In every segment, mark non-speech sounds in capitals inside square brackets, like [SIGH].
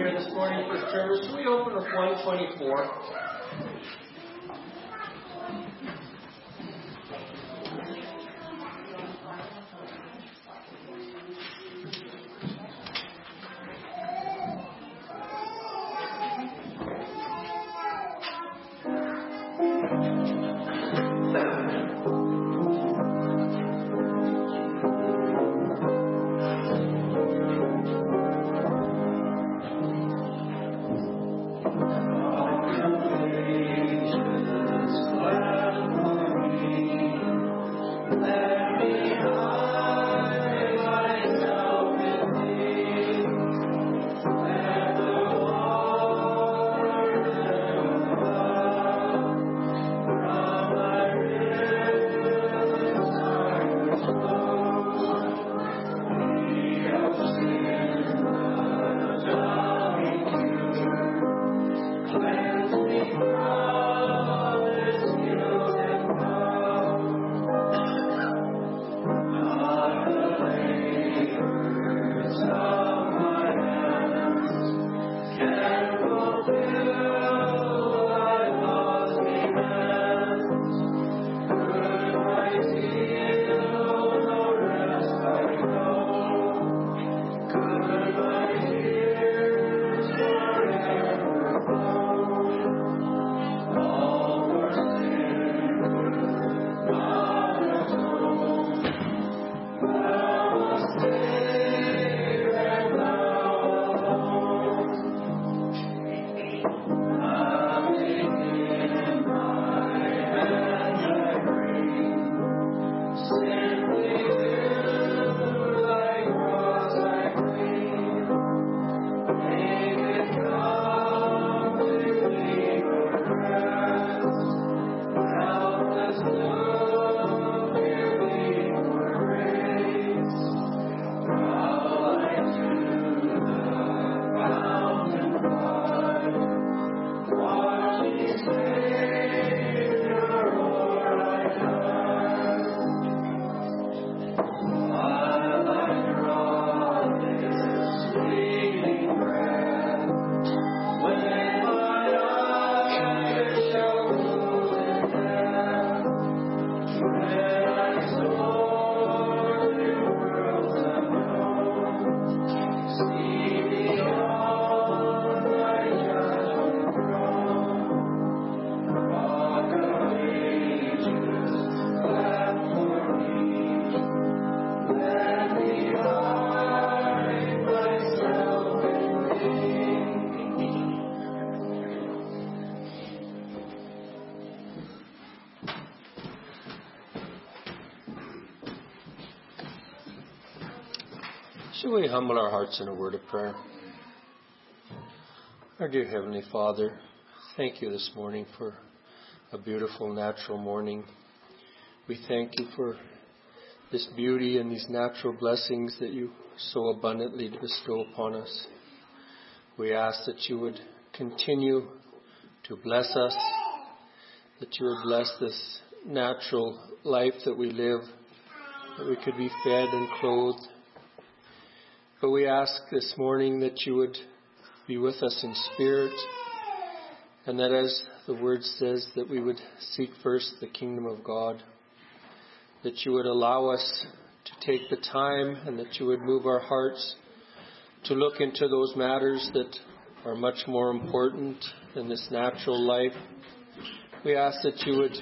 here this morning for service. We open with 124. Shall we humble our hearts in a word of prayer? Our dear Heavenly Father, thank you this morning for a beautiful natural morning. We thank you for this beauty and these natural blessings that you so abundantly bestow upon us. We ask that you would continue to bless us, that you would bless this natural life that we live, that we could be fed and clothed but we ask this morning that you would be with us in spirit, and that as the word says, that we would seek first the kingdom of God, that you would allow us to take the time, and that you would move our hearts to look into those matters that are much more important than this natural life. We ask that you would,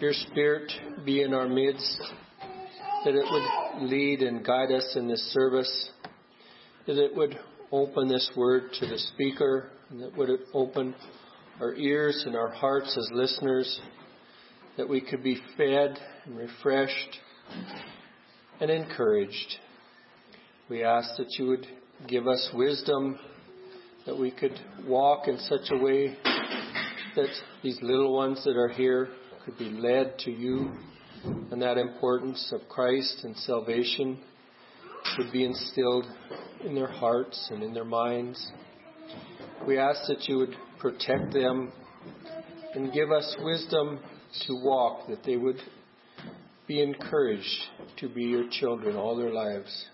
your spirit be in our midst, that it would lead and guide us in this service, that it would open this word to the speaker, and that would open our ears and our hearts as listeners, that we could be fed and refreshed and encouraged. We ask that you would give us wisdom, that we could walk in such a way that these little ones that are here could be led to you and that importance of Christ and salvation would be instilled in their hearts and in their minds. We ask that you would protect them and give us wisdom to walk, that they would be encouraged to be your children all their lives.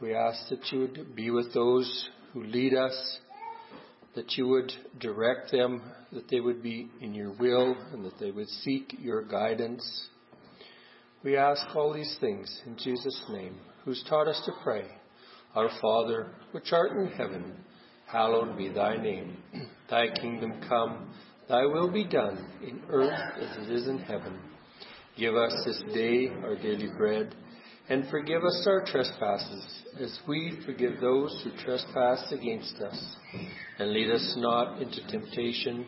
We ask that you would be with those who lead us, that you would direct them, that they would be in your will, and that they would seek your guidance. We ask all these things in Jesus' name, who's taught us to pray. Our Father, which art in heaven, hallowed be thy name. Thy kingdom come, thy will be done, in earth as it is in heaven. Give us this day our daily bread, and forgive us our trespasses, as we forgive those who trespass against us. And lead us not into temptation,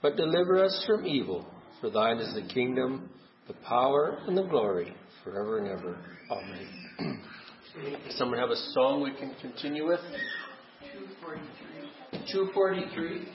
but deliver us from evil. For thine is the kingdom, the power, and the glory, forever and ever. Amen. Does someone have a song we can continue with? 243. 243.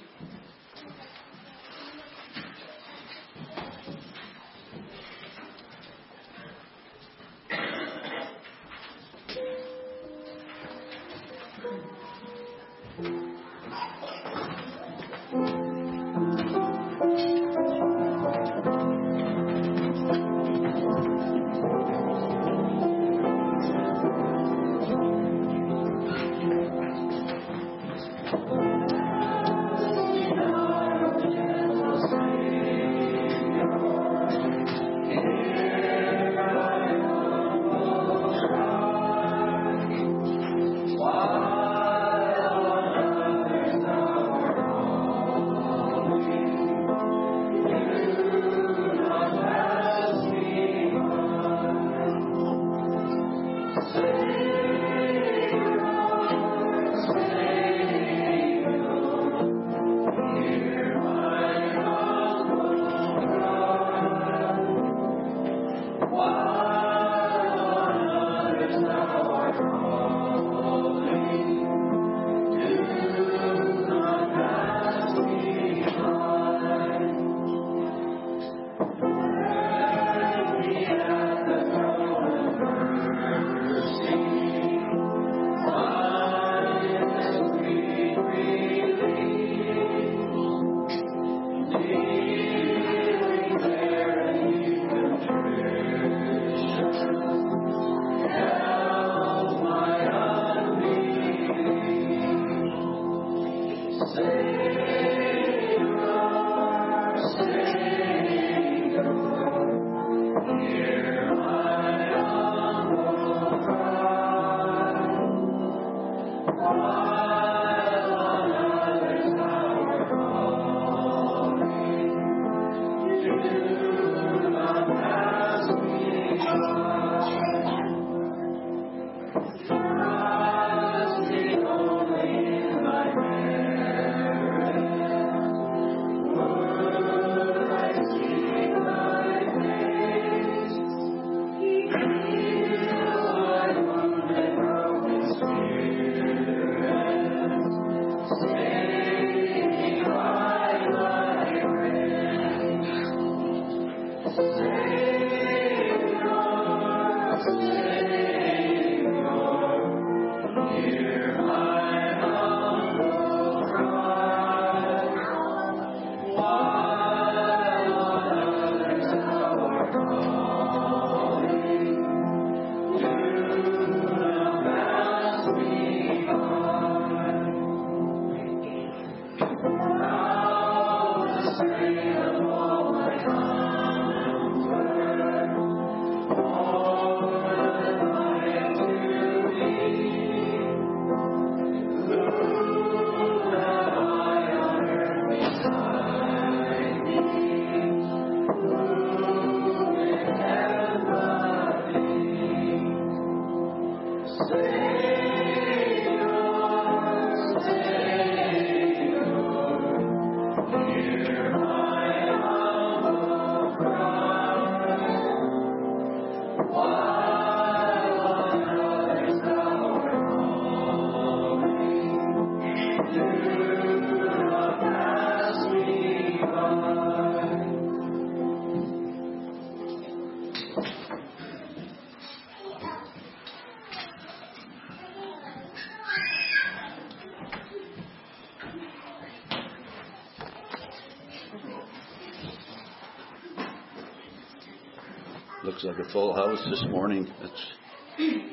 Looks like a full house this morning. It's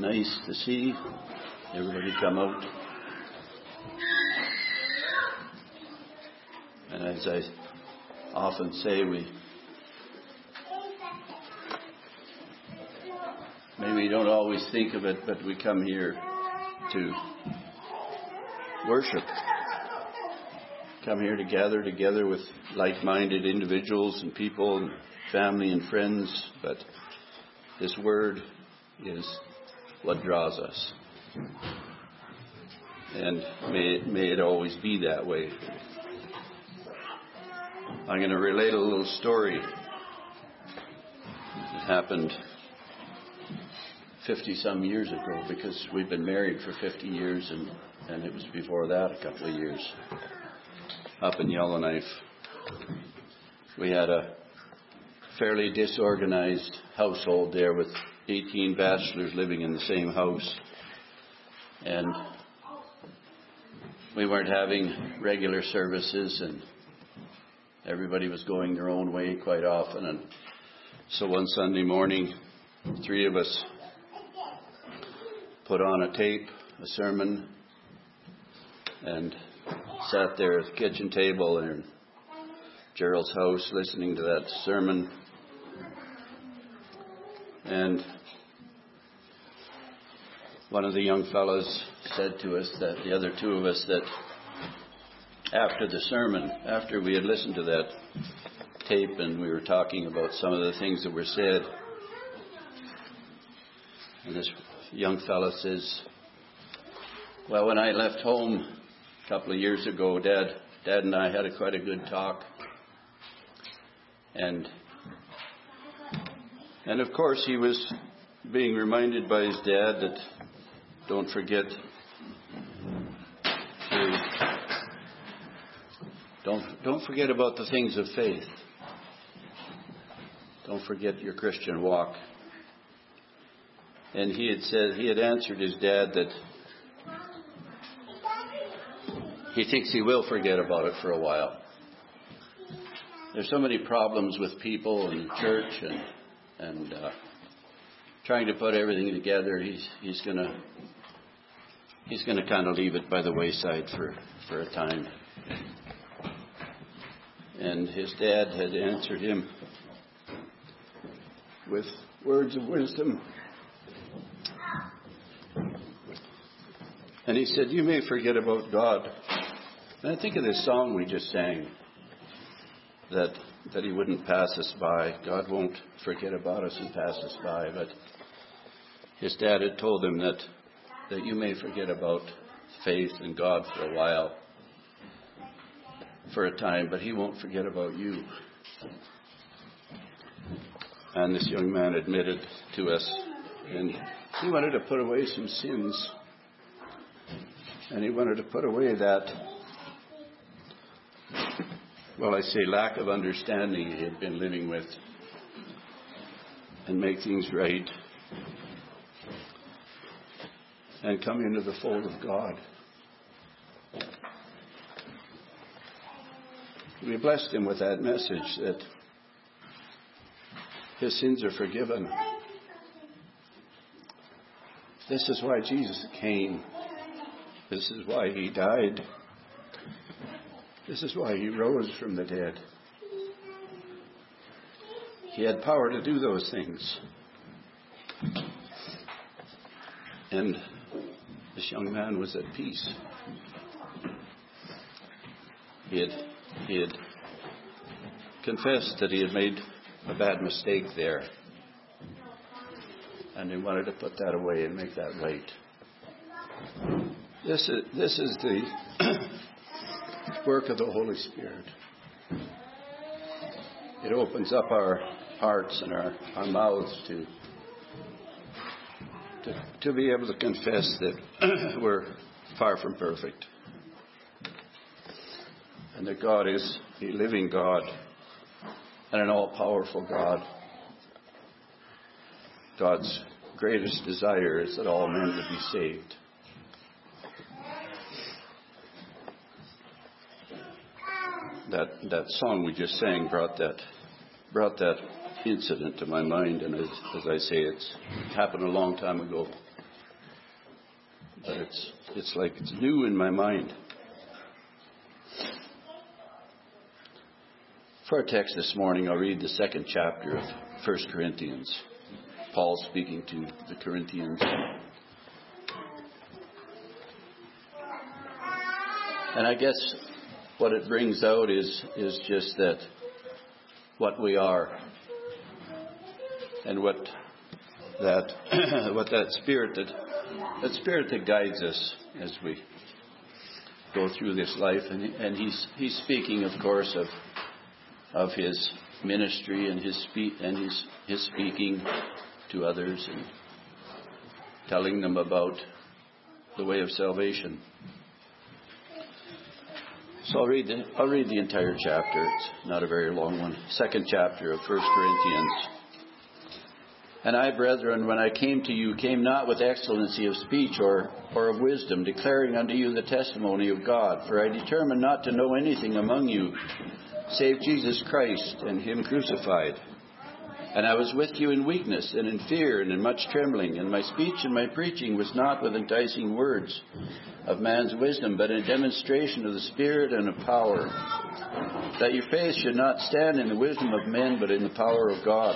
nice to see everybody come out. And as I often say, we maybe don't always think of it, but we come here to worship. Come here to gather together with like minded individuals and people. And family and friends, but this word is what draws us. And may it, may it always be that way. I'm going to relate a little story It happened 50 some years ago because we've been married for 50 years and, and it was before that a couple of years up in Yellowknife. We had a fairly disorganized household there with 18 bachelors living in the same house. And we weren't having regular services and everybody was going their own way quite often. And so one Sunday morning, three of us put on a tape, a sermon, and sat there at the kitchen table in Gerald's house listening to that sermon. And one of the young fellows said to us that the other two of us that after the sermon, after we had listened to that tape and we were talking about some of the things that were said, and this young fellow says, Well, when I left home a couple of years ago, Dad, Dad and I had a, quite a good talk. And and of course he was being reminded by his dad that don't forget to don't don't forget about the things of faith. Don't forget your Christian walk. And he had said he had answered his dad that he thinks he will forget about it for a while. There's so many problems with people and church and and uh, trying to put everything together. He's he's gonna he's gonna kind of leave it by the wayside for for a time. And his dad had answered him with words of wisdom. And he said, You may forget about God. And I think of this song we just sang that that he wouldn't pass us by. God won't forget about us and pass us by. But his dad had told him that that you may forget about faith and God for a while, for a time, but he won't forget about you. And this young man admitted to us, and he wanted to put away some sins. And he wanted to put away that well, I say lack of understanding he had been living with and make things right and come into the fold of God. We blessed him with that message that his sins are forgiven. This is why Jesus came. This is why he died. This is why he rose from the dead. He had power to do those things. And this young man was at peace. He had, he had confessed that he had made a bad mistake there. And he wanted to put that away and make that right. This is, this is the work of the Holy Spirit. It opens up our hearts and our, our mouths to, to, to be able to confess that [CLEARS THROAT] we're far from perfect. And that God is a living God and an all powerful God. God's greatest desire is that all men would be saved. That that song we just sang brought that brought that incident to my mind, and as, as I say, it's happened a long time ago, but it's it's like it's new in my mind. For our text this morning, I'll read the second chapter of 1 Corinthians. Paul speaking to the Corinthians. And I guess what it brings out is, is just that what we are and what that [CLEARS THROAT] what that spirit that that spirit that guides us as we go through this life and, and he's he's speaking of course of of his ministry and his speak and his his speaking to others and telling them about the way of salvation. So I'll read the I'll read the entire chapter. It's not a very long one. Second chapter of First Corinthians. And I, brethren, when I came to you, came not with excellency of speech or, or of wisdom, declaring unto you the testimony of God. For I determined not to know anything among you, save Jesus Christ and Him crucified. And I was with you in weakness and in fear and in much trembling, and my speech and my preaching was not with enticing words of man's wisdom, but in demonstration of the Spirit and of power, that your faith should not stand in the wisdom of men, but in the power of God.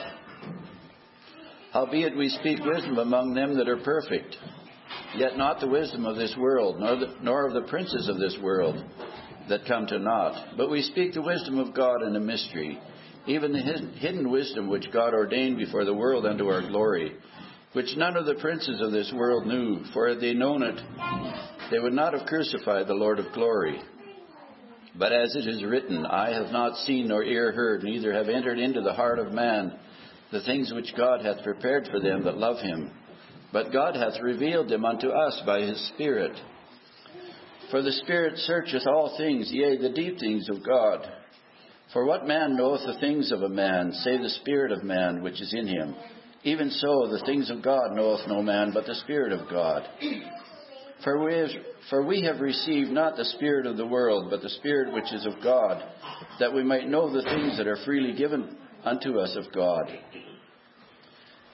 Howbeit we speak wisdom among them that are perfect, yet not the wisdom of this world, nor, the, nor of the princes of this world that come to naught. But we speak the wisdom of God in a mystery, even the hidden wisdom which God ordained before the world unto our glory, which none of the princes of this world knew, for had they known it, they would not have crucified the Lord of glory. But as it is written, I have not seen nor ear heard, neither have entered into the heart of man the things which God hath prepared for them that love him. But God hath revealed them unto us by his Spirit. For the Spirit searcheth all things, yea, the deep things of God. For what man knoweth the things of a man, save the Spirit of man which is in him? Even so, the things of God knoweth no man but the Spirit of God. For we, have, for we have received not the Spirit of the world, but the Spirit which is of God, that we might know the things that are freely given unto us of God.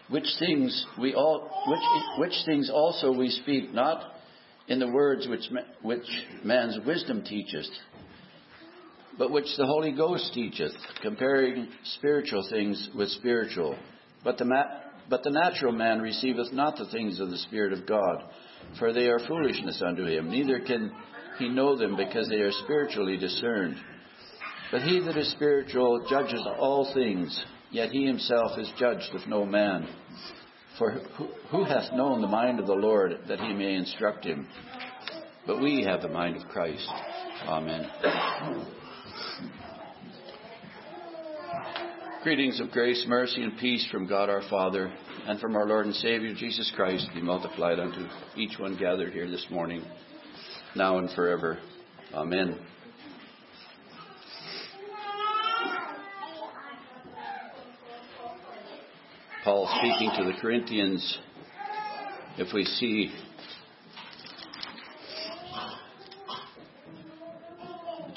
Which things we all, which, which things also we speak, not in the words which, which man's wisdom teacheth, but which the Holy Ghost teacheth, comparing spiritual things with spiritual. But the, ma- but the natural man receiveth not the things of the Spirit of God, for they are foolishness unto him, neither can he know them because they are spiritually discerned. But he that is spiritual judges all things, yet he himself is judged of no man. For who, who hath known the mind of the Lord that he may instruct him? But we have the mind of Christ. Amen. Greetings of grace, mercy, and peace from God our Father and from our Lord and Savior Jesus Christ be multiplied unto each one gathered here this morning, now and forever. Amen. Paul speaking to the Corinthians, if we see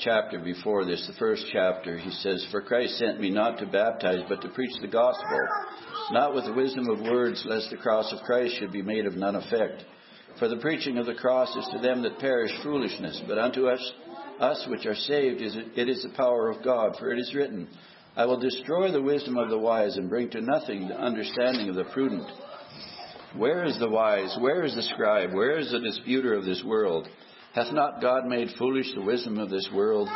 chapter before this, the first chapter, he says, For Christ sent me not to baptize, but to preach the gospel, not with the wisdom of words, lest the cross of Christ should be made of none effect. For the preaching of the cross is to them that perish foolishness, but unto us, us which are saved, is it, it is the power of God. For it is written, I will destroy the wisdom of the wise and bring to nothing the understanding of the prudent. Where is the wise? Where is the scribe? Where is the disputer of this world? Hath not God made foolish the wisdom of this world?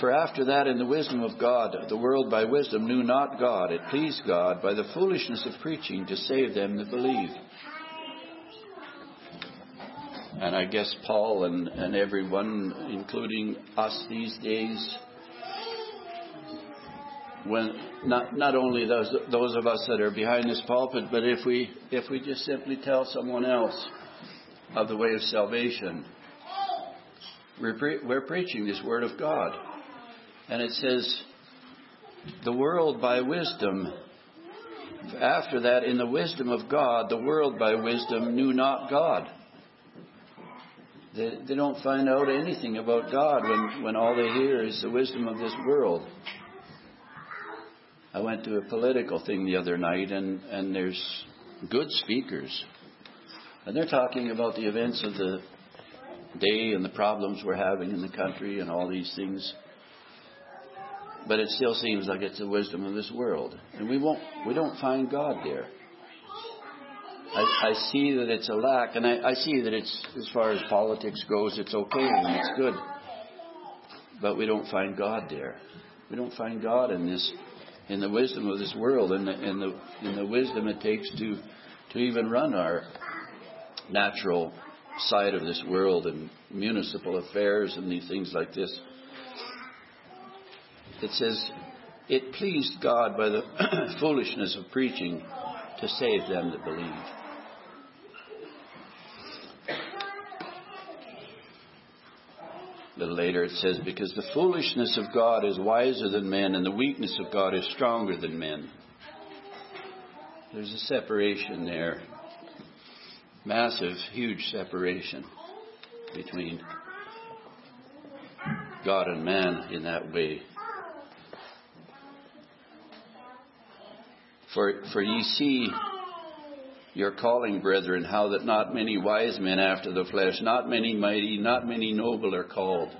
For after that, in the wisdom of God, the world by wisdom knew not God. It pleased God by the foolishness of preaching to save them that believe. And I guess Paul and, and everyone, including us these days, when not not only those those of us that are behind this pulpit, but if we if we just simply tell someone else of the way of salvation, we're pre- we're preaching this word of God, and it says, the world by wisdom. After that, in the wisdom of God, the world by wisdom knew not God. They, they don't find out anything about God when, when all they hear is the wisdom of this world. I went to a political thing the other night, and, and there's good speakers. And they're talking about the events of the day and the problems we're having in the country and all these things. but it still seems like it's the wisdom of this world, and we won't we don't find God there. I, I see that it's a lack, and I, I see that it's as far as politics goes, it's okay and it's good, but we don't find God there. We don't find God in this in the wisdom of this world and the, in the in the wisdom it takes to to even run our natural side of this world and municipal affairs and these things like this. It says, It pleased God by the [CLEARS THROAT] foolishness of preaching to save them that believe. A little later it says, Because the foolishness of God is wiser than men, and the weakness of God is stronger than men. There's a separation there. Massive, huge separation between God and man in that way. For, for ye see your calling, brethren, how that not many wise men after the flesh, not many mighty, not many noble are called.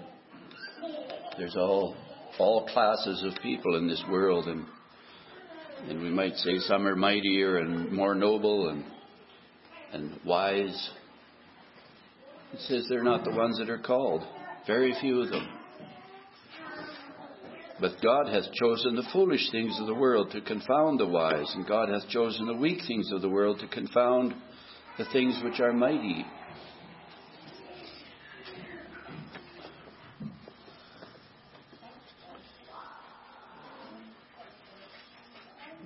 There's all all classes of people in this world, and and we might say some are mightier and more noble and and wise. It says they're not the ones that are called. Very few of them. But God hath chosen the foolish things of the world to confound the wise, and God hath chosen the weak things of the world to confound the things which are mighty.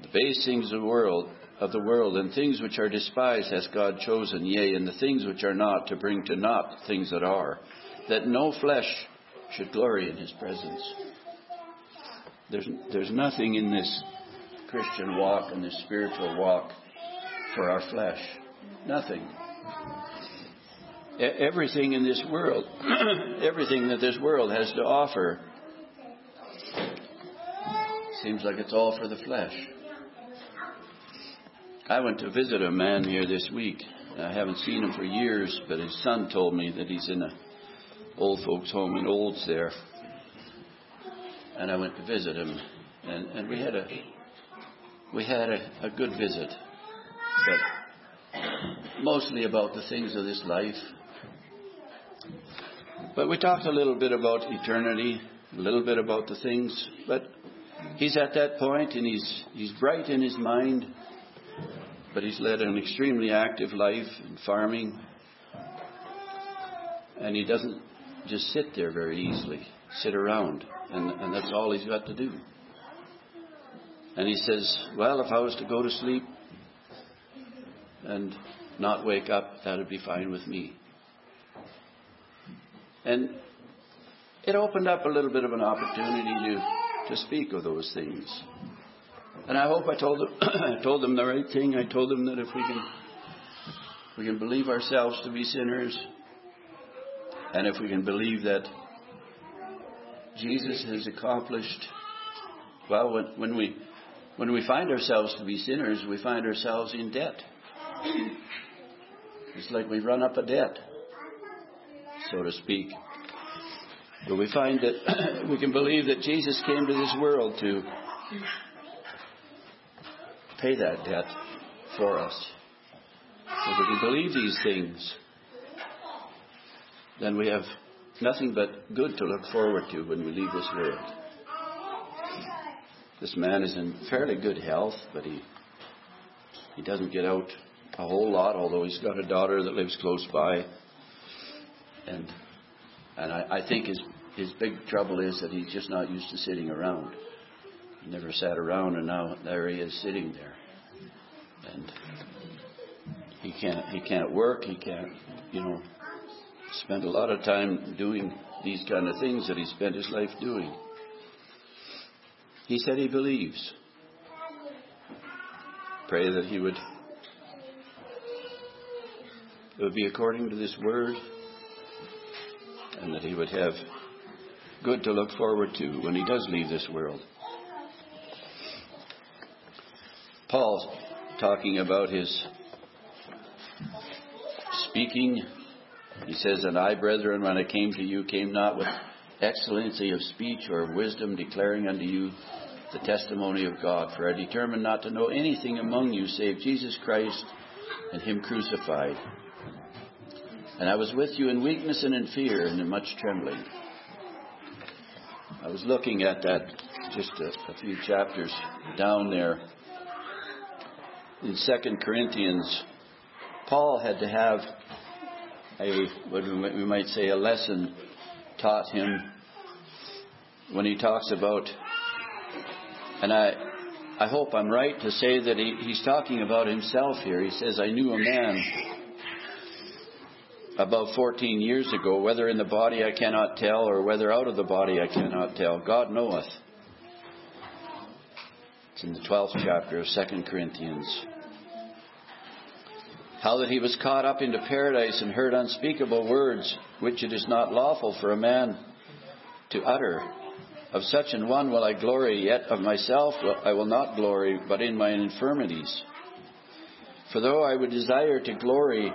The base things of the world of the world and things which are despised has God chosen, yea, and the things which are not to bring to naught things that are, that no flesh should glory in his presence. There's, there's nothing in this Christian walk and this spiritual walk for our flesh. Nothing. Everything in this world, [CLEARS THROAT] everything that this world has to offer, seems like it's all for the flesh. I went to visit a man here this week. I haven't seen him for years, but his son told me that he's in a old folks' home in Olds there and I went to visit him, and, and we had a we had a, a good visit, but mostly about the things of this life. But we talked a little bit about eternity, a little bit about the things. But he's at that point, and he's he's bright in his mind, but he's led an extremely active life in farming, and he doesn't just sit there very easily, sit around and, and that's all he's got to do. And he says, Well, if I was to go to sleep and not wake up, that'd be fine with me. And it opened up a little bit of an opportunity to, to speak of those things. And I hope I told them, [COUGHS] told them the right thing. I told them that if we can, we can believe ourselves to be sinners, and if we can believe that Jesus has accomplished. Well, when, when, we when we find ourselves to be sinners, we find ourselves in debt. It's like we run up a debt, so to speak. But we find that [COUGHS] we can believe that Jesus came to this world to pay that debt for us. If we can believe these things, then we have nothing but good to look forward to when we leave this world. This man is in fairly good health, but he he doesn't get out a whole lot, although he's got a daughter that lives close by. And and I, I think his his big trouble is that he's just not used to sitting around. Never sat around and now there he is sitting there. And he can't he can't work, he can't you know spend a lot of time doing these kind of things that he spent his life doing. He said he believes. Pray that he would it would be according to this word and that he would have good to look forward to when he does leave this world. Paul talking about his speaking he says, And I, brethren, when I came to you, came not with excellency of speech or of wisdom, declaring unto you the testimony of God. For I determined not to know anything among you save Jesus Christ and Him crucified. And I was with you in weakness and in fear and in much trembling. I was looking at that just a, a few chapters down there in Second Corinthians. Paul had to have a what we might say a lesson taught him when he talks about and I I hope I'm right to say that he, he's talking about himself here. He says, I knew a man about 14 years ago, whether in the body I cannot tell, or whether out of the body I cannot tell. God knoweth. It's in the 12th chapter of 2 Corinthians. How that he was caught up into paradise and heard unspeakable words, which it is not lawful for a man to utter. Of such an one will I glory, yet of myself I will not glory, but in my infirmities. For though I would desire to glory,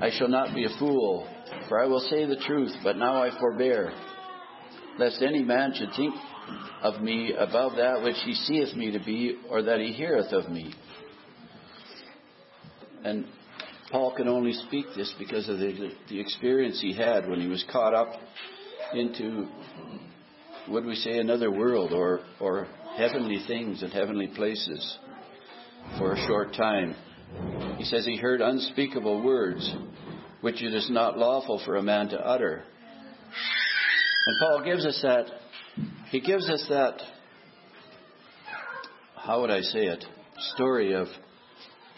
I shall not be a fool, for I will say the truth, but now I forbear, lest any man should think of me above that which he seeth me to be, or that he heareth of me. And Paul can only speak this because of the, the experience he had when he was caught up into, would we say, another world or, or heavenly things and heavenly places for a short time. He says he heard unspeakable words, which it is not lawful for a man to utter. And Paul gives us that, he gives us that, how would I say it, story of,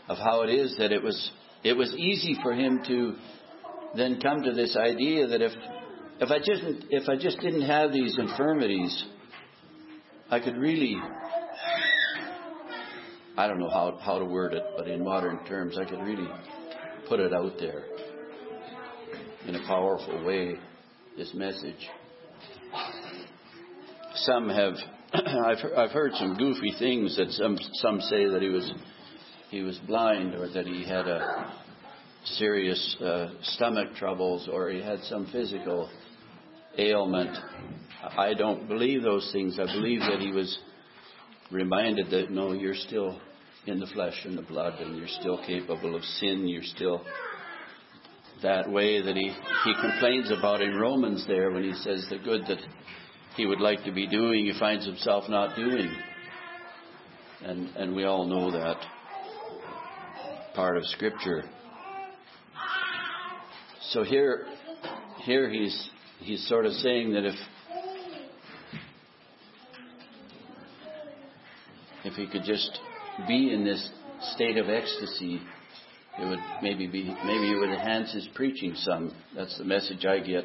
of how it is that it was, it was easy for him to then come to this idea that if, if I just, if I just didn't have these infirmities, I could really I don't know how, how to word it, but in modern terms, I could really put it out there in a powerful way, this message. Some have, [CLEARS THROAT] I've, I've heard some goofy things that some, some say that he was, he was blind or that he had a serious uh, stomach troubles or he had some physical ailment. I don't believe those things. I believe that he was reminded that no, you're still in the flesh and the blood, and you're still capable of sin. You're still that way that he, he complains about in Romans there when he says the good that he would like to be doing, he finds himself not doing. And, and we all know that part of Scripture. So here, here he's, he's sort of saying that if if he could just be in this state of ecstasy, it would maybe be maybe it would enhance his preaching some. That's the message I get.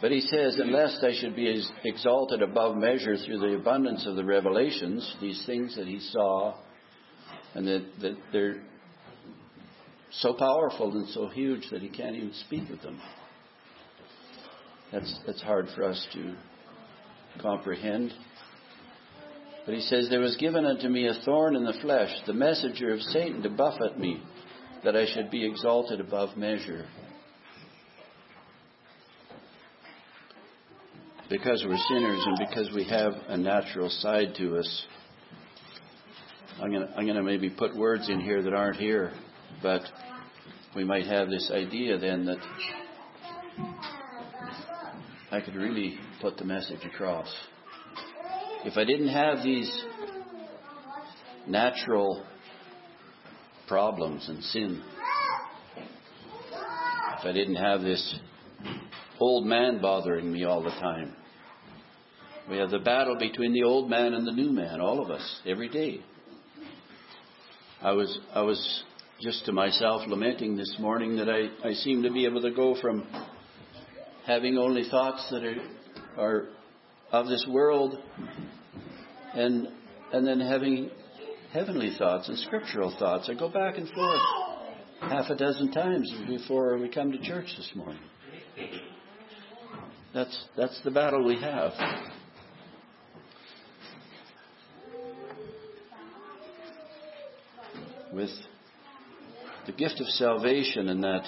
But he says, unless I should be exalted above measure through the abundance of the revelations, these things that he saw, and that, that they're so powerful and so huge that he can't even speak of them. That's that's hard for us to comprehend. But he says, There was given unto me a thorn in the flesh, the messenger of Satan to buffet me, that I should be exalted above measure. Because we're sinners and because we have a natural side to us, I'm going to I'm going to maybe put words in here that aren't here, but we might have this idea then that I could really put the message across if I didn't have these natural problems and sin, if I didn't have this old man bothering me all the time, we have the battle between the old man and the new man, all of us, every day. I was, I was just to myself lamenting this morning that I, I seem to be able to go from having only thoughts that are, are of this world and and then having heavenly thoughts and scriptural thoughts. I go back and forth half a dozen times before we come to church this morning. That's that's the battle we have. With the gift of salvation and that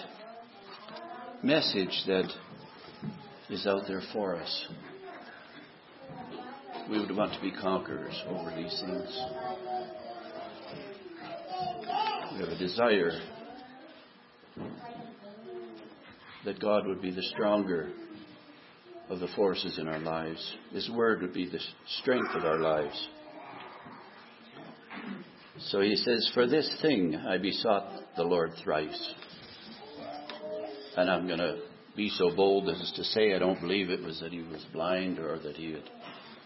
message that is out there for us. We would want to be conquerors over these things. We have a desire that God would be the stronger of the forces in our lives. His word would be the strength of our lives. So he says, For this thing I besought the Lord thrice. And I'm going to be so bold as to say I don't believe it was that he was blind or that he had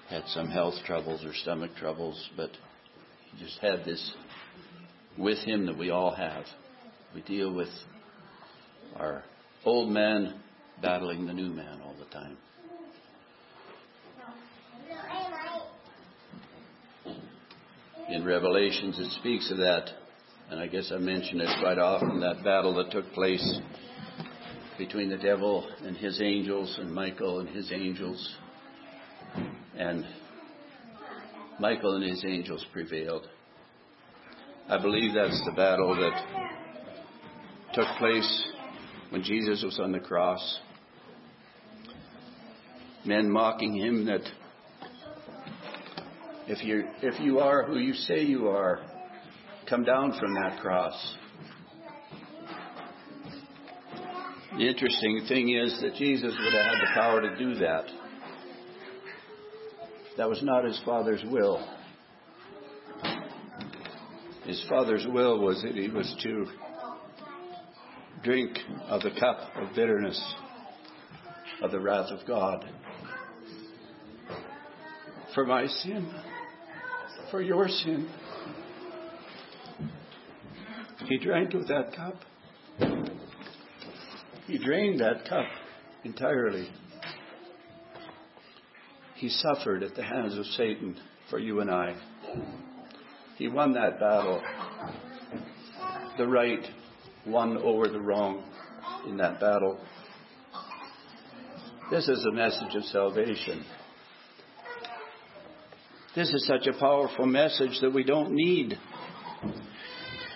had some health troubles or stomach troubles, but he just had this with him that we all have. We deal with our old man battling the new man all the time. In Revelations, it speaks of that, and I guess I mention it quite often that battle that took place between the devil and his angels and Michael and his angels. And Michael and his angels prevailed. I believe that's the battle that took place when Jesus was on the cross. Men mocking him that if you if you are who you say you are, come down from that cross. The interesting thing is that Jesus would have had the power to do that. That was not his Father's will. His Father's will was that he was to drink of the cup of bitterness of the wrath of God. For my sin, for your sin. He drank of that cup. He drained that cup entirely. He suffered at the hands of Satan for you and I. He won that battle. The right won over the wrong in that battle. This is a message of salvation. This is such a powerful message that we don't need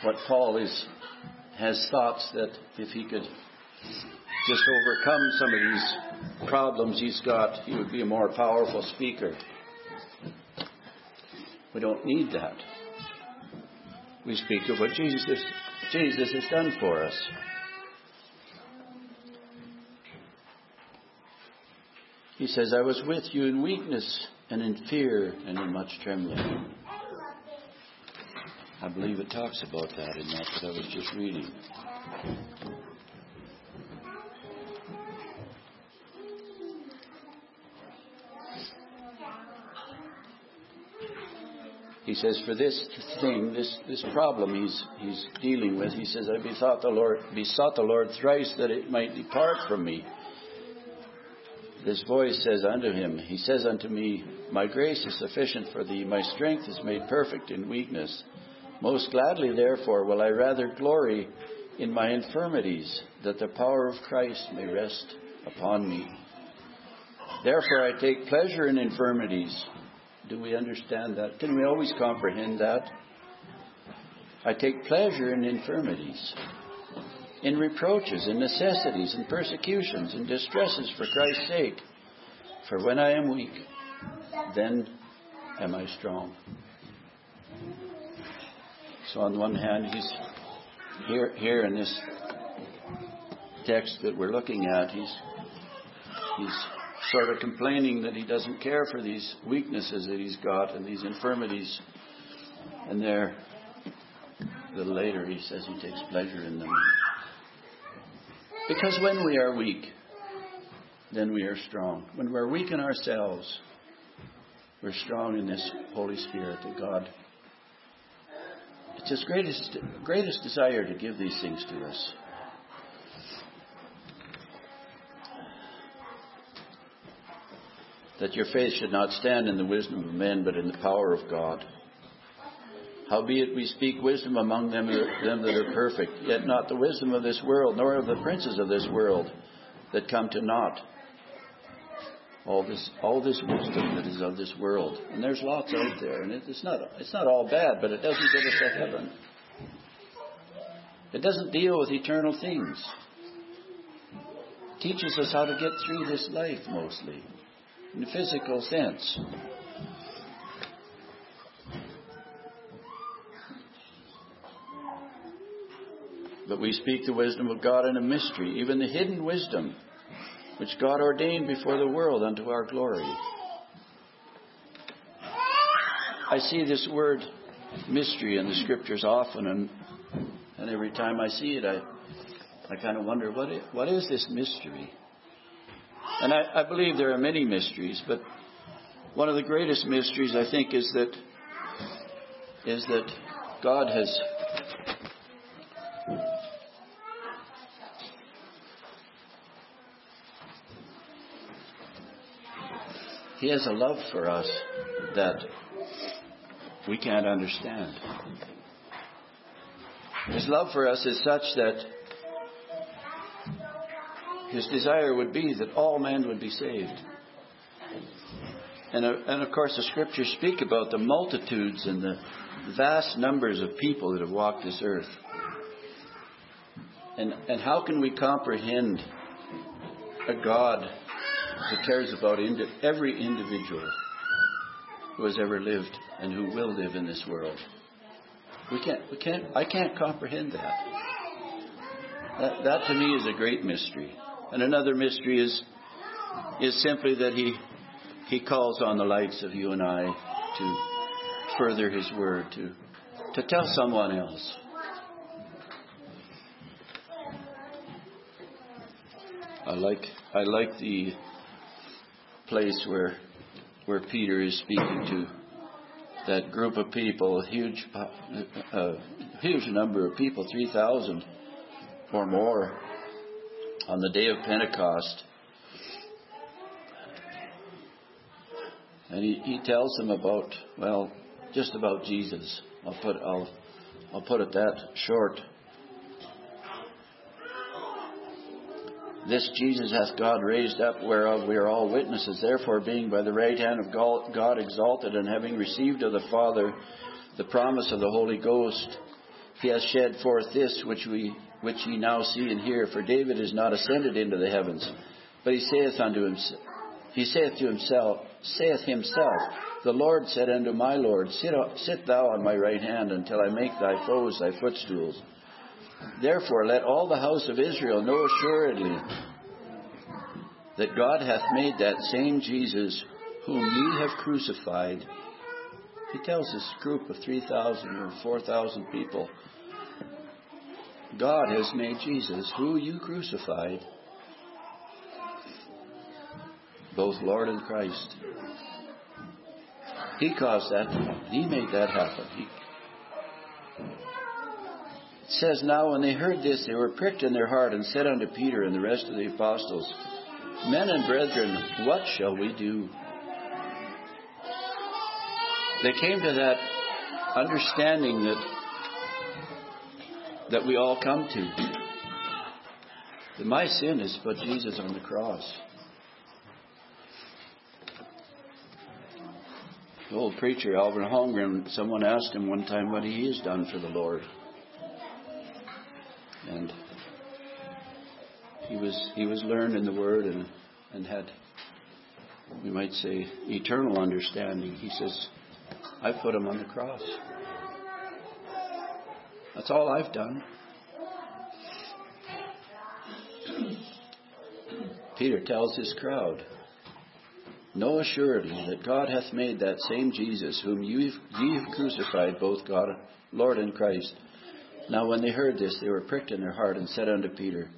what Paul is has thoughts that if he could just overcome some of these problems he's got, he would be a more powerful speaker. We don't need that. We speak of what Jesus, Jesus has done for us. He says, I was with you in weakness and in fear and in much trembling. I believe it talks about that in that that I was just reading. He says, for this thing, this, this problem he's, he's dealing with, he says, I besought the Lord, besought the Lord thrice that it might depart from me. This voice says unto him, He says unto me, My grace is sufficient for thee, my strength is made perfect in weakness. Most gladly, therefore, will I rather glory in my infirmities, that the power of Christ may rest upon me. Therefore, I take pleasure in infirmities do we understand that? Can we always comprehend that? I take pleasure in infirmities, in reproaches, in necessities, in persecutions, in distresses for Christ's sake. For when I am weak, then am I strong. So on one hand, he's here here in this text that we're looking at, he's he's sort of complaining that he doesn't care for these weaknesses that he's got and these infirmities. And there, a little later, he says he takes pleasure in them. Because when we are weak, then we are strong. When we're weak in ourselves, we're strong in this Holy Spirit that God. It's His greatest, greatest desire to give these things to us. that your faith should not stand in the wisdom of men, but in the power of God. Howbeit we speak wisdom among them, them that are perfect, yet not the wisdom of this world, nor of the princes of this world that come to naught. All this, all this wisdom that is of this world, and there's lots out there, and it's not, it's not all bad, but it doesn't get us to heaven. It doesn't deal with eternal things teaches us how to get through this life mostly, in a physical sense. But we speak the wisdom of God in a mystery, even the hidden wisdom which God ordained before the world unto our glory. I see this word mystery in the scriptures often, and, and every time I see it, I, I kind of wonder what is, what is this mystery? And I, I believe there are many mysteries, but one of the greatest mysteries I think is that is that God has He has a love for us that we can't understand. His love for us is such that his desire would be that all men would be saved. And, uh, and of course, the scriptures speak about the multitudes and the vast numbers of people that have walked this earth. And, and how can we comprehend a God who cares about every individual who has ever lived and who will live in this world? We can't, we can't, I can't comprehend that. That, that to me is a great mystery. And another mystery is, is simply that he, he calls on the likes of you and I to further his word, to, to tell someone else. I like, I like the place where, where Peter is speaking to that group of people, a huge, uh, huge number of people, 3,000 or more, on the day of Pentecost. And he, he tells them about, well, just about Jesus. I'll put, I'll, I'll put it that short. This Jesus hath God raised up, whereof we are all witnesses. Therefore, being by the right hand of God exalted, and having received of the Father the promise of the Holy Ghost, he hath shed forth this which we which ye now see and hear. For David is not ascended into the heavens, but he saith unto himself, he saith to himself, saith himself, the Lord said unto my Lord, sit, sit thou on my right hand until I make thy foes thy footstools. Therefore, let all the house of Israel know assuredly that God hath made that same Jesus whom ye have crucified. He tells this group of 3,000 or 4,000 people God has made Jesus, who you crucified, both Lord and Christ. He caused that. He made that happen. He, says, Now when they heard this, they were pricked in their heart and said unto Peter and the rest of the apostles, Men and brethren, what shall we do? They came to that understanding that that we all come to. That my sin is but Jesus on the cross. The old preacher, Alvin Holmgren, someone asked him one time what he has done for the Lord. And he was he was learned in the Word and, and had we might say eternal understanding. He says, I put him on the cross. That's all I've done. [CLEARS THROAT] Peter tells his crowd, Know assuredly that God hath made that same Jesus whom ye have crucified, both God, Lord and Christ. Now when they heard this, they were pricked in their heart and said unto Peter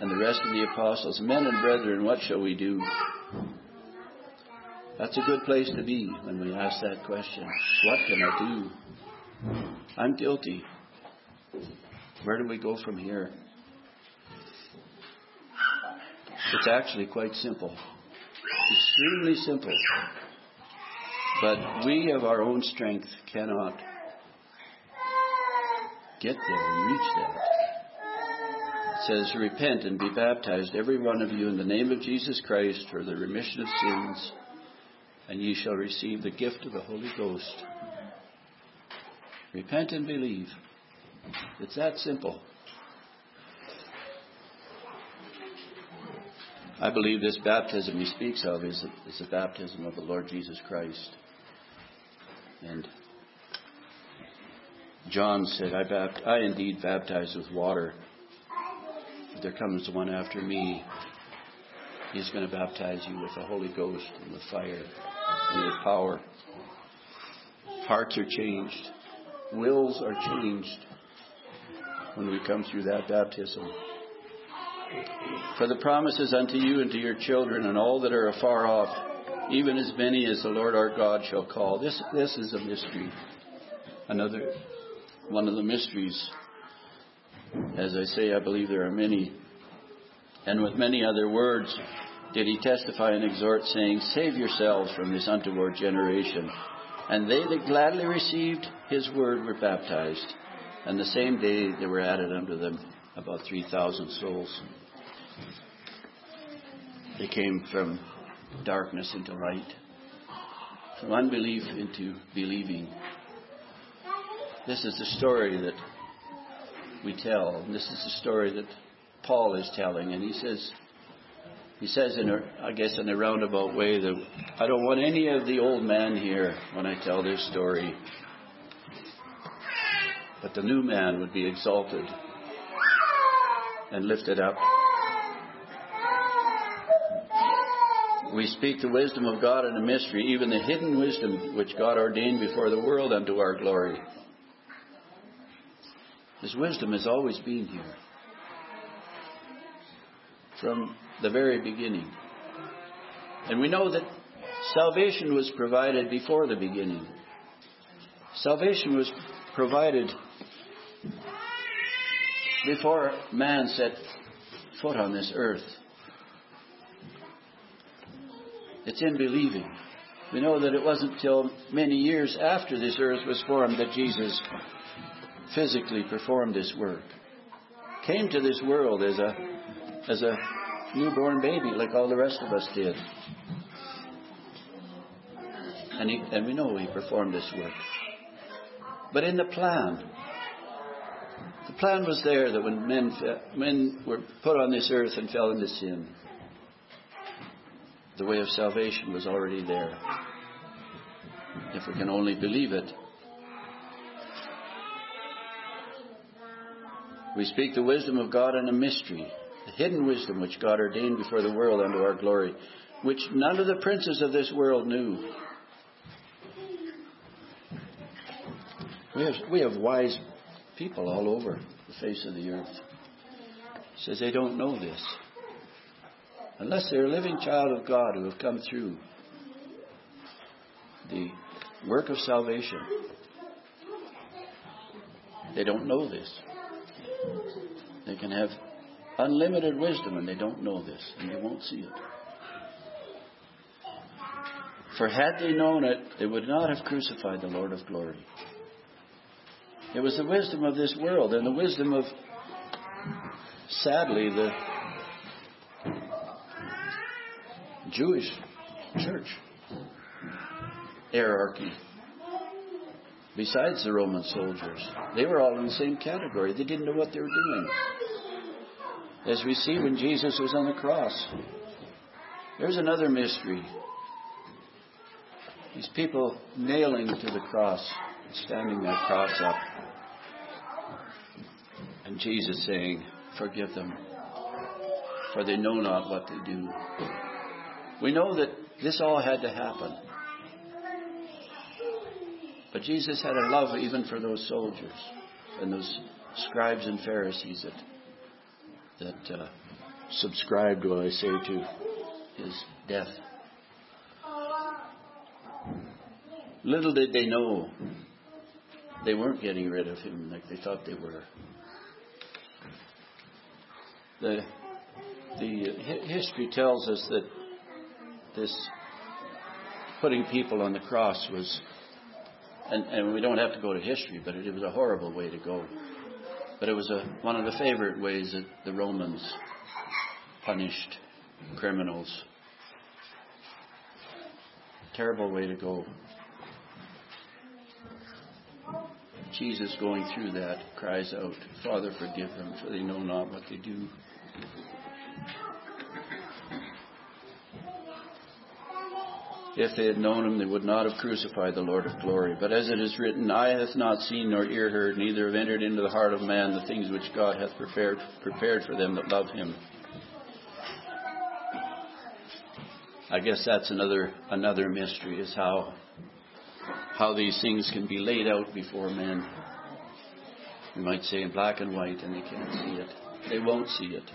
and the rest of the apostles, Men and brethren, what shall we do? That's a good place to be when we ask that question. What can I do? I'm guilty. Where do we go from here? It's actually quite simple. Extremely simple. But we of our own strength cannot get there and reach that. It says, Repent and be baptized, every one of you, in the name of Jesus Christ for the remission of sins, and ye shall receive the gift of the Holy Ghost. Repent and believe. It's that simple. I believe this baptism he speaks of is, is the baptism of the Lord Jesus Christ. And John said, I, bapt- I indeed baptize with water. There comes one after me. He's going to baptize you with the Holy Ghost and with fire and with power. Hearts are changed. Wills are changed when we come through that baptism. For the promises unto you and to your children and all that are afar off, even as many as the Lord our God shall call. This, this is a mystery. Another one of the mysteries. As I say, I believe there are many. And with many other words did he testify and exhort, saying, Save yourselves from this untoward generation. And they that gladly received his word were baptized. And the same day there were added unto them about 3,000 souls. They came from darkness into light, from unbelief into believing. This is the story that we tell, and this is the story that Paul is telling, and he says, he says in a, I guess in a roundabout way that I don't want any of the old man here when I tell this story, but the new man would be exalted and lifted up. We speak the wisdom of God in a mystery, even the hidden wisdom which God ordained before the world unto our glory. His wisdom has always been here from the very beginning. And we know that salvation was provided before the beginning. Salvation was provided before man set foot on this earth. It's in believing. We know that it wasn't till many years after this earth was formed that Jesus physically performed this work. Came to this world as a as a newborn baby like all the rest of us did. And, he, and we know he performed this work. But in the plan, the plan was there that when men, men were put on this earth and fell into sin, the way of salvation was already there. If we can only believe it. We speak the wisdom of God in a mystery, the hidden wisdom which God ordained before the world unto our glory, which none of the princes of this world knew. We have, we have wise people all over the face of the earth. It says they don't know this. Unless they're a living child of God who have come through the work of salvation. They don't know this. They can have unlimited wisdom and they don't know this and they won't see it. For had they known it, they would not have crucified the Lord of glory. It was the wisdom of this world and the wisdom of, sadly, the Jewish church hierarchy. Besides the Roman soldiers, they were all in the same category. They didn't know what they were doing. As we see when Jesus was on the cross, there's another mystery. These people nailing to the cross, standing that cross up, and Jesus saying, Forgive them, for they know not what they do. We know that this all had to happen. But Jesus had a love even for those soldiers and those scribes and Pharisees that, that uh, subscribed, what I say, to his death. Little did they know they weren't getting rid of him like they thought they were. The, the history tells us that this putting people on the cross was, and, and we don't have to go to history, but it, it was a horrible way to go. But it was a, one of the favorite ways that the Romans punished criminals. Terrible way to go. Jesus going through that cries out, Father, forgive them, for they know not what they do. If they had known him, they would not have crucified the Lord of glory. But as it is written, Eye hath not seen nor ear heard, neither have entered into the heart of man the things which God hath prepared, prepared for them that love him. I guess that's another another mystery is how how these things can be laid out before men. We might say in black and white, and they can't see it. They won't see it.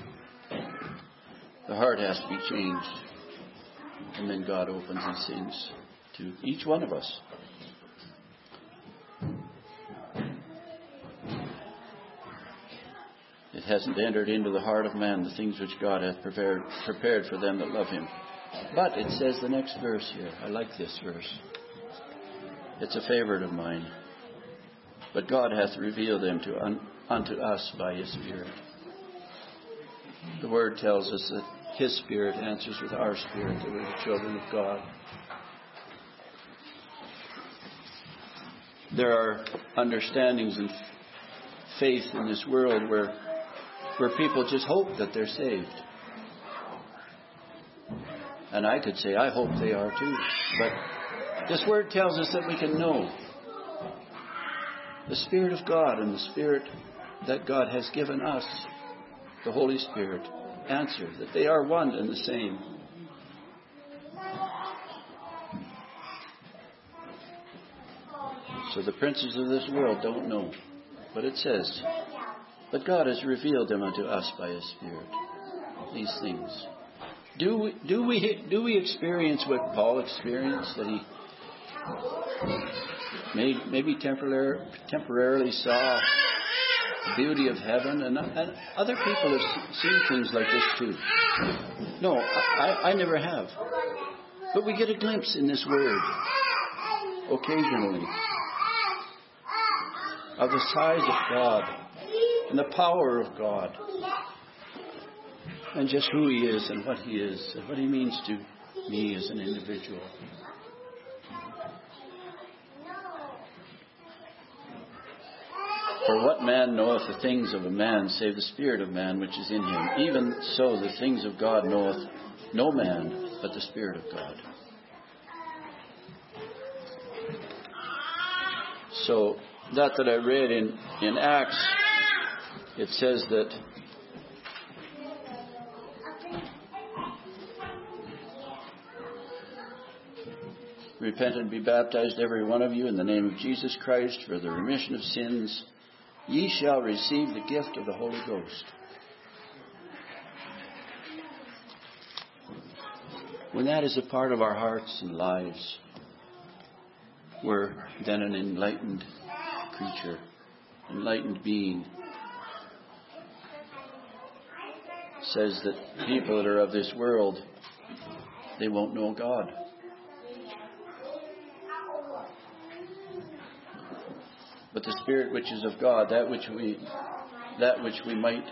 The heart has to be changed. And then God opens these things to each one of us. It hasn't entered into the heart of man the things which God hath prepared, prepared for them that love him. But it says the next verse here. I like this verse. It's a favorite of mine. But God hath revealed them to un, unto us by his Spirit. The Word tells us that his Spirit answers with our spirit that we're the children of God. There are understandings and faith in this world where, where people just hope that they're saved. And I could say, I hope they are too. But this word tells us that we can know the Spirit of God and the Spirit that God has given us, the Holy Spirit, answer that they are one and the same. So the princes of this world don't know. But it says, But God has revealed them unto us by His Spirit. These things. Do we, do we, do we experience what Paul experienced? That he may, maybe temporarily, temporarily saw beauty of heaven, and, and other people have seen things like this too. No, I, I never have. But we get a glimpse in this word occasionally of the size of God and the power of God and just who He is and what He is and what He means to me as an individual. For what man knoweth the things of a man save the Spirit of man which is in him? Even so the things of God knoweth no man but the Spirit of God. So that that I read in, in Acts, it says that Repent and be baptized, every one of you, in the name of Jesus Christ for the remission of sins ye shall receive the gift of the Holy Ghost. When that is a part of our hearts and lives, we're then an enlightened creature, enlightened being. Says that people that are of this world, they won't know God. But the Spirit which is of God, that which we, that which we might,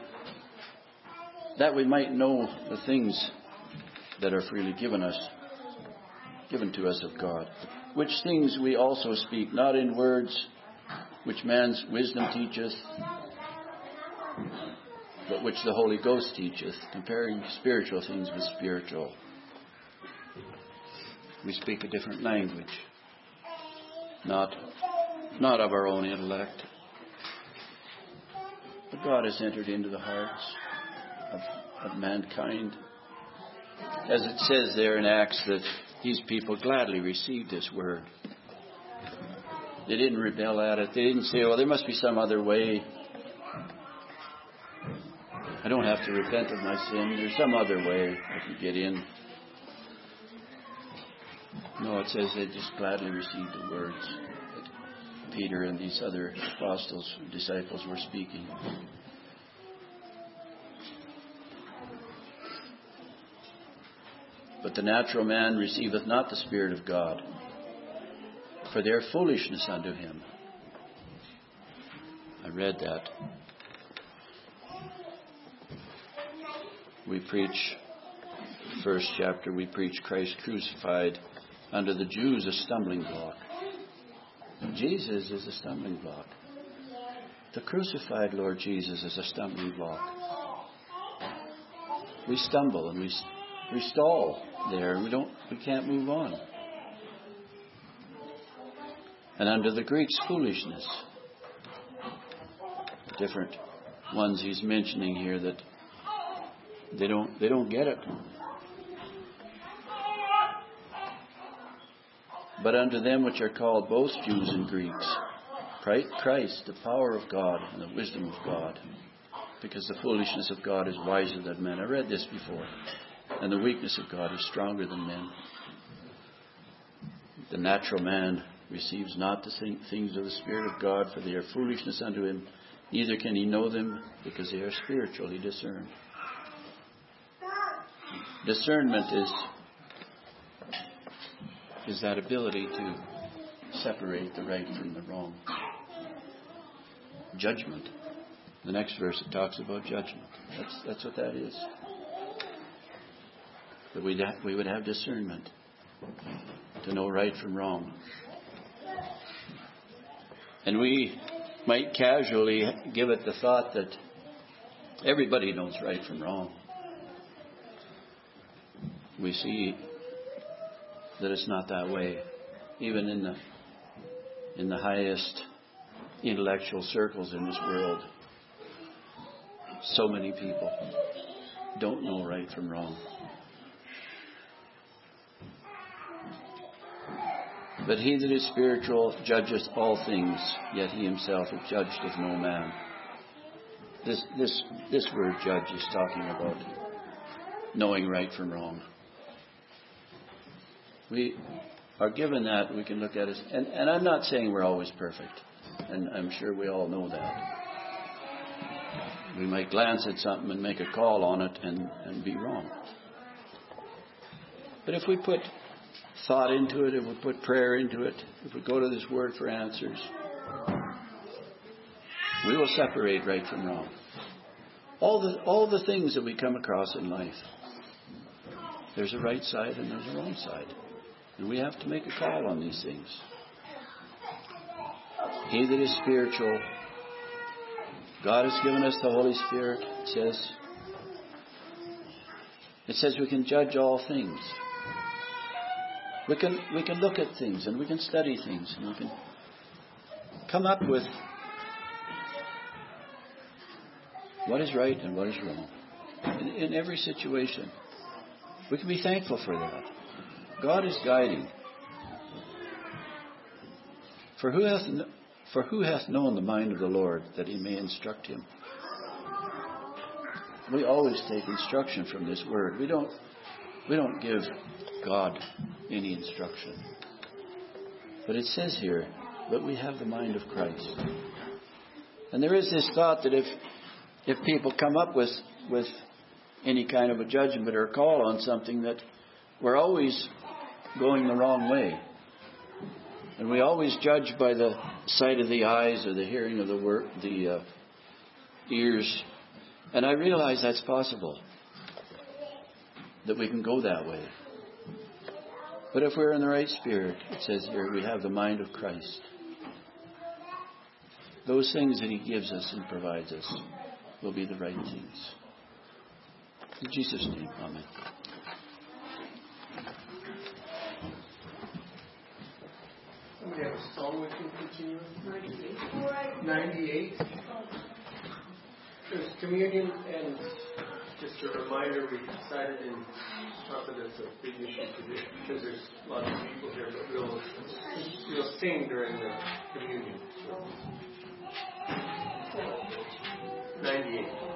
that we might know the things that are freely given us, given to us of God. Which things we also speak, not in words which man's wisdom teacheth, but which the Holy Ghost teacheth, comparing spiritual things with spiritual. We speak a different language, not not of our own intellect. But God has entered into the hearts of, of mankind. As it says there in Acts that these people gladly received this word. They didn't rebel at it. They didn't say, oh, there must be some other way. I don't have to repent of my sin. There's some other way I can get in. No, it says they just gladly received the words. Peter and these other apostles, disciples were speaking. But the natural man receiveth not the Spirit of God, for they are foolishness unto him. I read that. We preach, first chapter, we preach Christ crucified unto the Jews a stumbling block Jesus is a stumbling block. The crucified Lord Jesus is a stumbling block. We stumble and we, we stall there and we, don't, we can't move on. And under the Greeks, foolishness. Different ones he's mentioning here that they don't, they don't get it. But unto them which are called both Jews and Greeks, Christ, the power of God and the wisdom of God, because the foolishness of God is wiser than men. I read this before. And the weakness of God is stronger than men. The natural man receives not the things of the Spirit of God, for they are foolishness unto him. Neither can he know them, because they are spiritually discerned. Discernment is is that ability to separate the right from the wrong. Judgment. The next verse it talks about judgment. That's that's what that is. That we we would have discernment to know right from wrong. And we might casually give it the thought that everybody knows right from wrong. We see that it's not that way. Even in the in the highest intellectual circles in this world, so many people don't know right from wrong. But he that is spiritual judgeth all things, yet he himself is judged of no man. This, this, this word judge is talking about knowing right from wrong. We are given that, we can look at it, and, and I'm not saying we're always perfect, and I'm sure we all know that. We might glance at something and make a call on it and, and be wrong. But if we put thought into it, if we put prayer into it, if we go to this word for answers, we will separate right from wrong. All the, all the things that we come across in life, there's a right side and there's a wrong side. And we have to make a call on these things. He that is spiritual, God has given us the Holy Spirit, it says. It says we can judge all things. We can, we can look at things and we can study things and we can come up with what is right and what is wrong in, in every situation. We can be thankful for that. God is guiding. For who hath for who hath known the mind of the Lord that he may instruct him? We always take instruction from this word. We don't we don't give God any instruction. But it says here that we have the mind of Christ. And there is this thought that if if people come up with with any kind of a judgment or call on something that we're always going the wrong way. And we always judge by the sight of the eyes or the hearing of the word, the uh, ears. And I realize that's possible. That we can go that way. But if we're in the right spirit, it says here, we have the mind of Christ. Those things that He gives us and provides us will be the right things. In Jesus' name, Amen. We have a song we can continue? 98. 98. There's communion, and just a reminder, we decided in not that it's a big issue because there's lots of people here, but we'll, we'll sing during the communion. So. 98.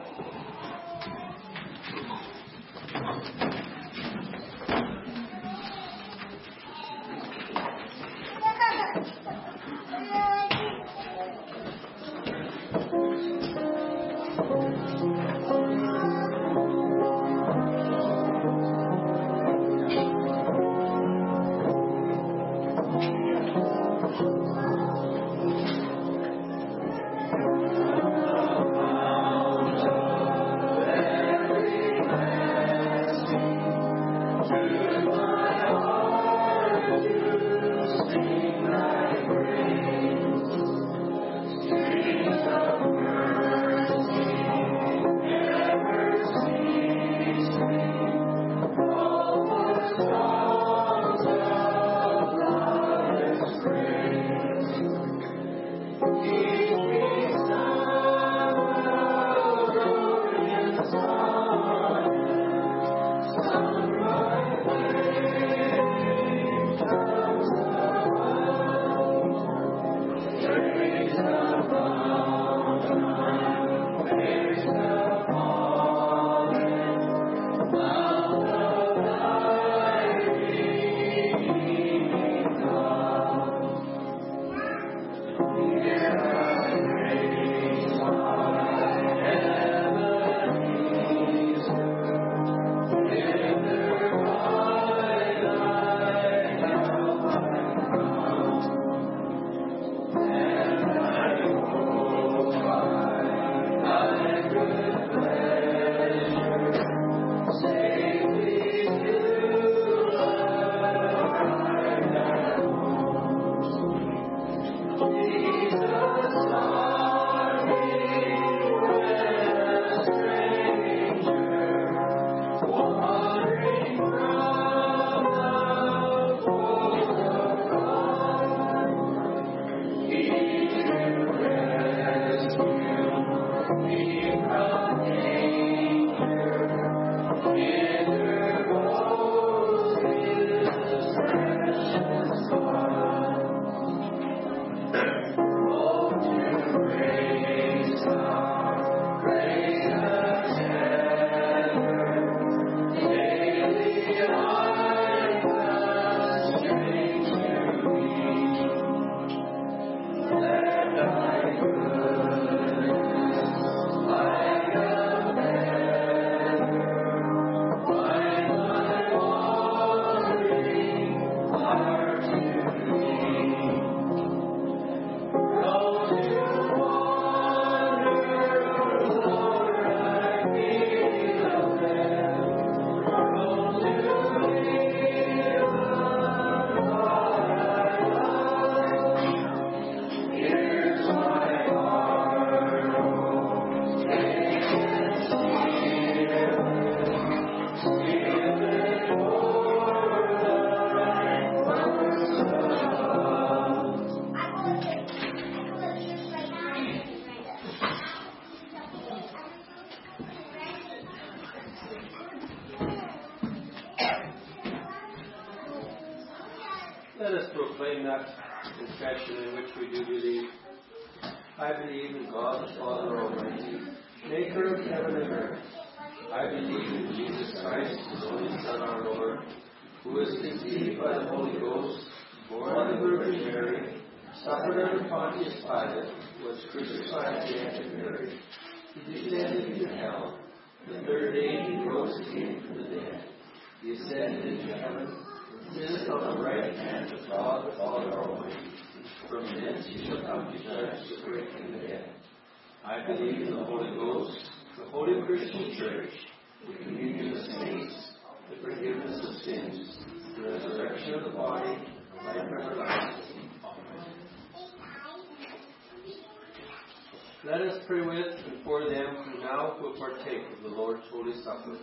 Let us pray with and for them who now will partake of the Lord's Holy Supper.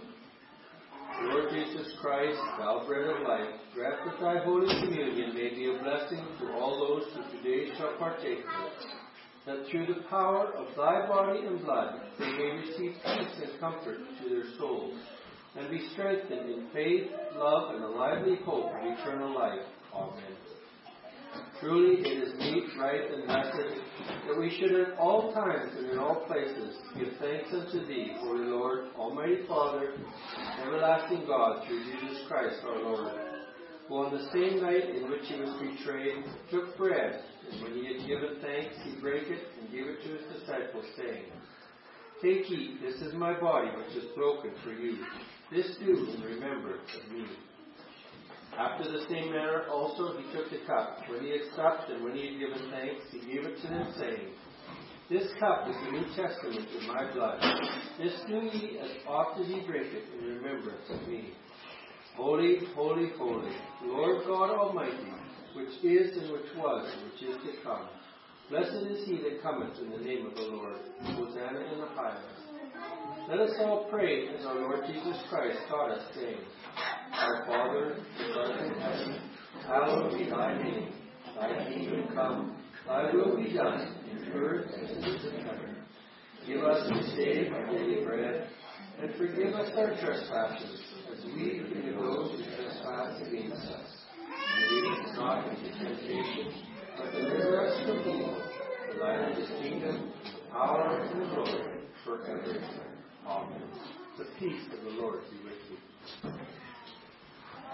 Lord Jesus Christ, thou bread of life, grant that thy Holy Communion may be a blessing to all those who today shall partake of it, that through the power of thy body and blood they may receive peace and comfort to their souls, and be strengthened in faith, love, and a lively hope of eternal life. Amen. Truly it is meet, right, and blessed that we should at all times and in all places give thanks unto thee, Holy Lord, Almighty Father, everlasting God, through Jesus Christ our Lord, who on the same night in which he was betrayed took bread, and when he had given thanks, he brake it and gave it to his disciples, saying, Take, eat, this is my body which is broken for you. This do in remembrance of me. After the same manner also he took the cup. When he had supped and when he had given thanks, he gave it to them, saying, This cup is the New Testament in my blood. This do ye as oft as ye drink it in remembrance of me. Holy, holy, holy, Lord God Almighty, which is and which was and which is to come. Blessed is he that cometh in the name of the Lord. Hosanna in the highest. Let us all pray as our Lord Jesus Christ taught us, saying, Our Father, who art in heaven, hallowed be thy name. Thy kingdom come, thy will be done, in earth as it is in heaven. Give us this day our daily bread, and forgive us our trespasses, as we forgive those who trespass against us. And lead us not into temptation, but deliver us from evil. For thine is the kingdom, power, and the glory, forever. Amen. The peace of the Lord be with you.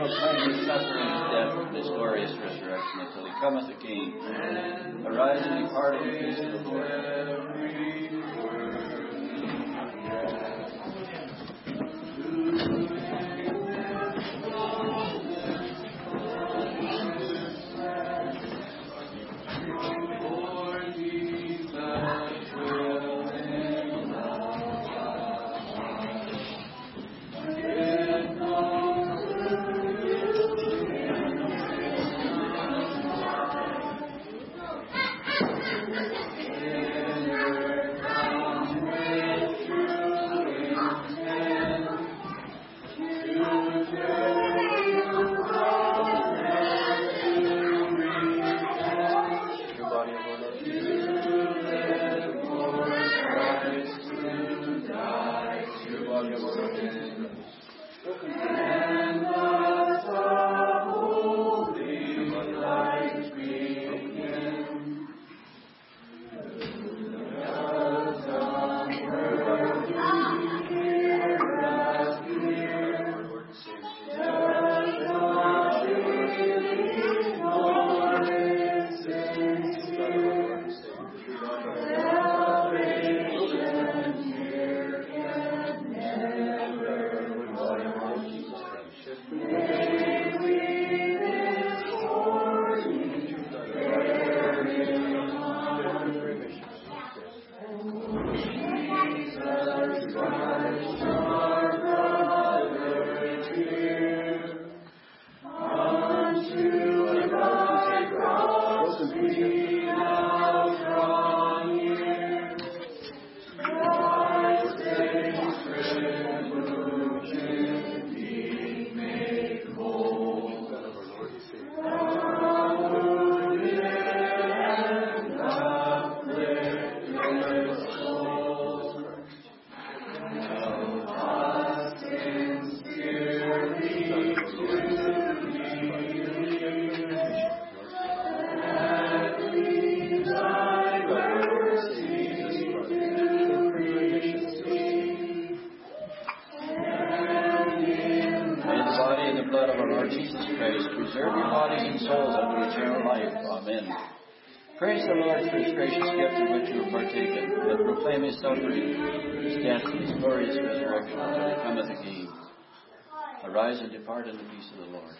proclaim his suffering, his death, and his glorious resurrection until he cometh again. Arise and depart in the peace of the Lord. Jesus Christ preserve your bodies and souls unto eternal life. Amen. Praise the Lord for his gracious gift of which you have partaken, and proclaim his suffering, his death, and his glorious resurrection until he cometh again. Arise and depart in the peace of the Lord.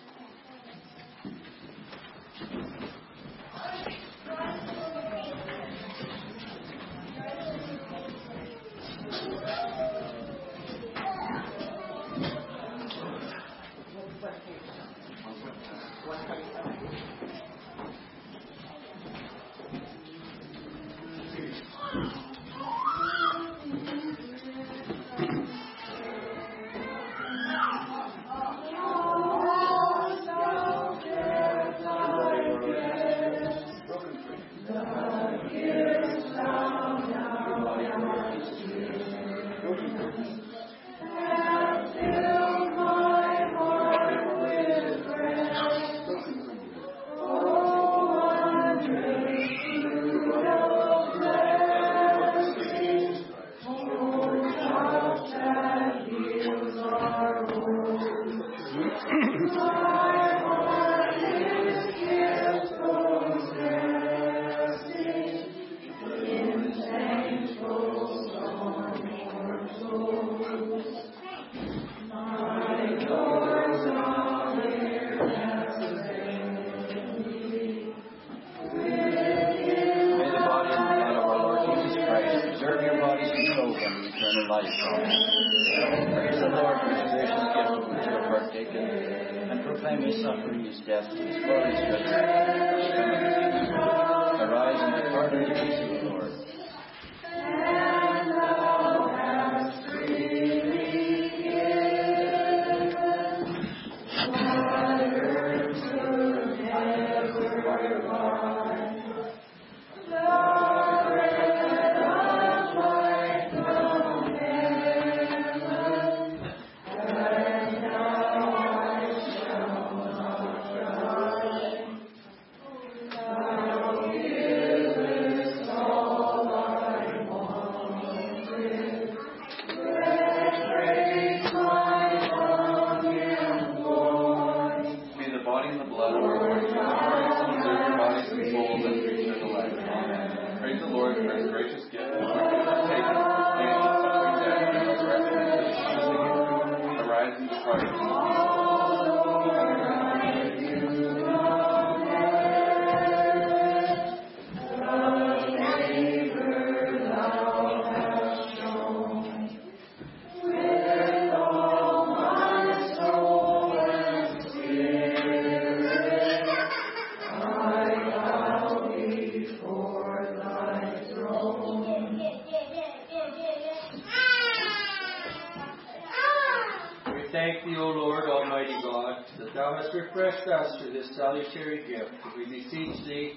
Hast us through this salutary gift. We beseech thee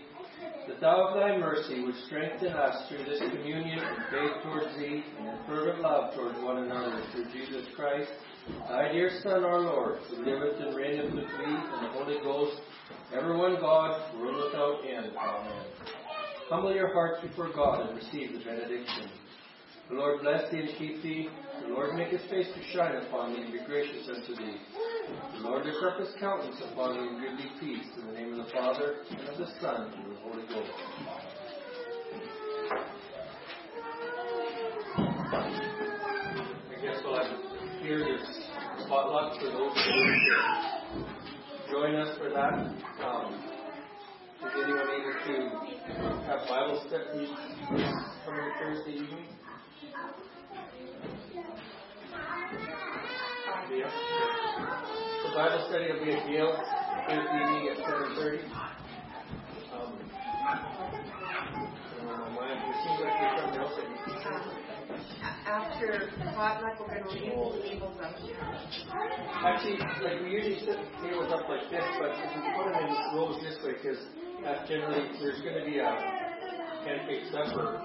that thou of thy mercy would strengthen us through this communion in faith towards thee and in fervent love towards one another through Jesus Christ, thy dear Son, our Lord, who liveth and reigneth with thee and the Holy Ghost, ever one God, world without end. Amen. Humble your hearts before God and receive the benediction. The Lord bless thee and keep thee. The Lord make his face to shine upon thee and be gracious unto thee. The Lord lift up his countenance upon thee and give thee peace. In the name of the Father, and of the Son, and of the Holy Ghost. I guess while I'm here, there's potluck for those who join us for that. Um, is anyone able to have Bible study coming Thursday evening? The Bible study will be at Yale evening at seven thirty. Um, I don't know, it seems like there's something else that you After potluck, we're going to leave the tables up here. Actually, like we usually set the tables up like this, but if we put them in rows this way, because that's generally, there's going to be a pancake supper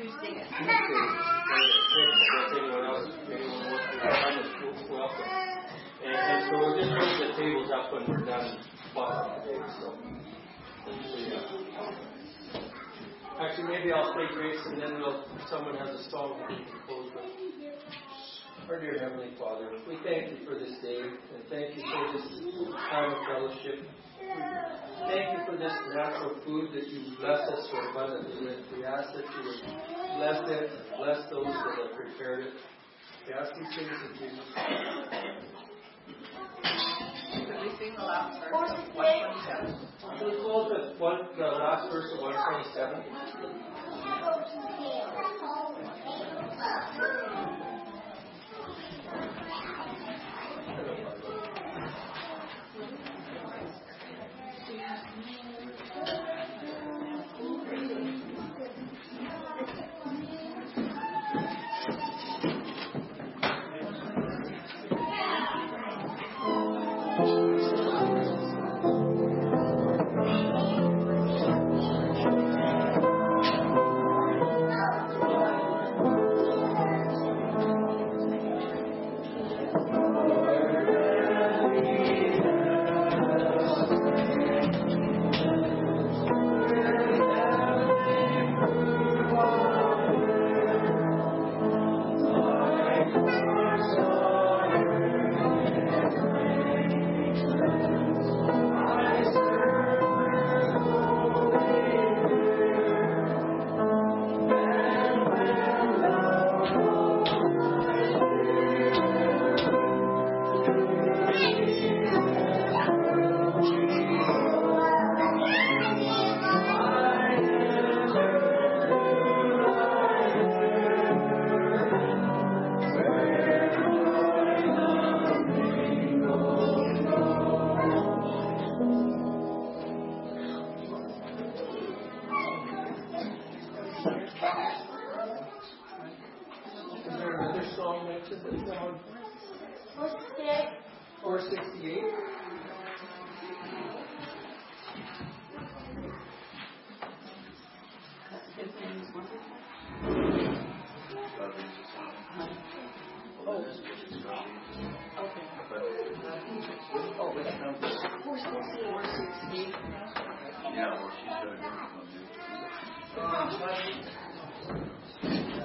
And, so we're just the tables when we're done so. Actually, maybe I'll say grace and then someone has a song. Our dear Heavenly Father, we thank you for this day and thank you for this time of fellowship. Thank you for this natural food that you bless us so abundantly with. We ask that you would bless it, bless those that have prepared it. We ask these things in Jesus' name. Could we sing the last verse of 127? We'll close with one, the last verse of 127.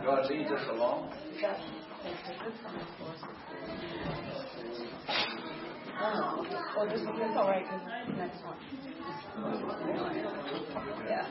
God leads us along. Oh, well, this is all right, next one. Yeah.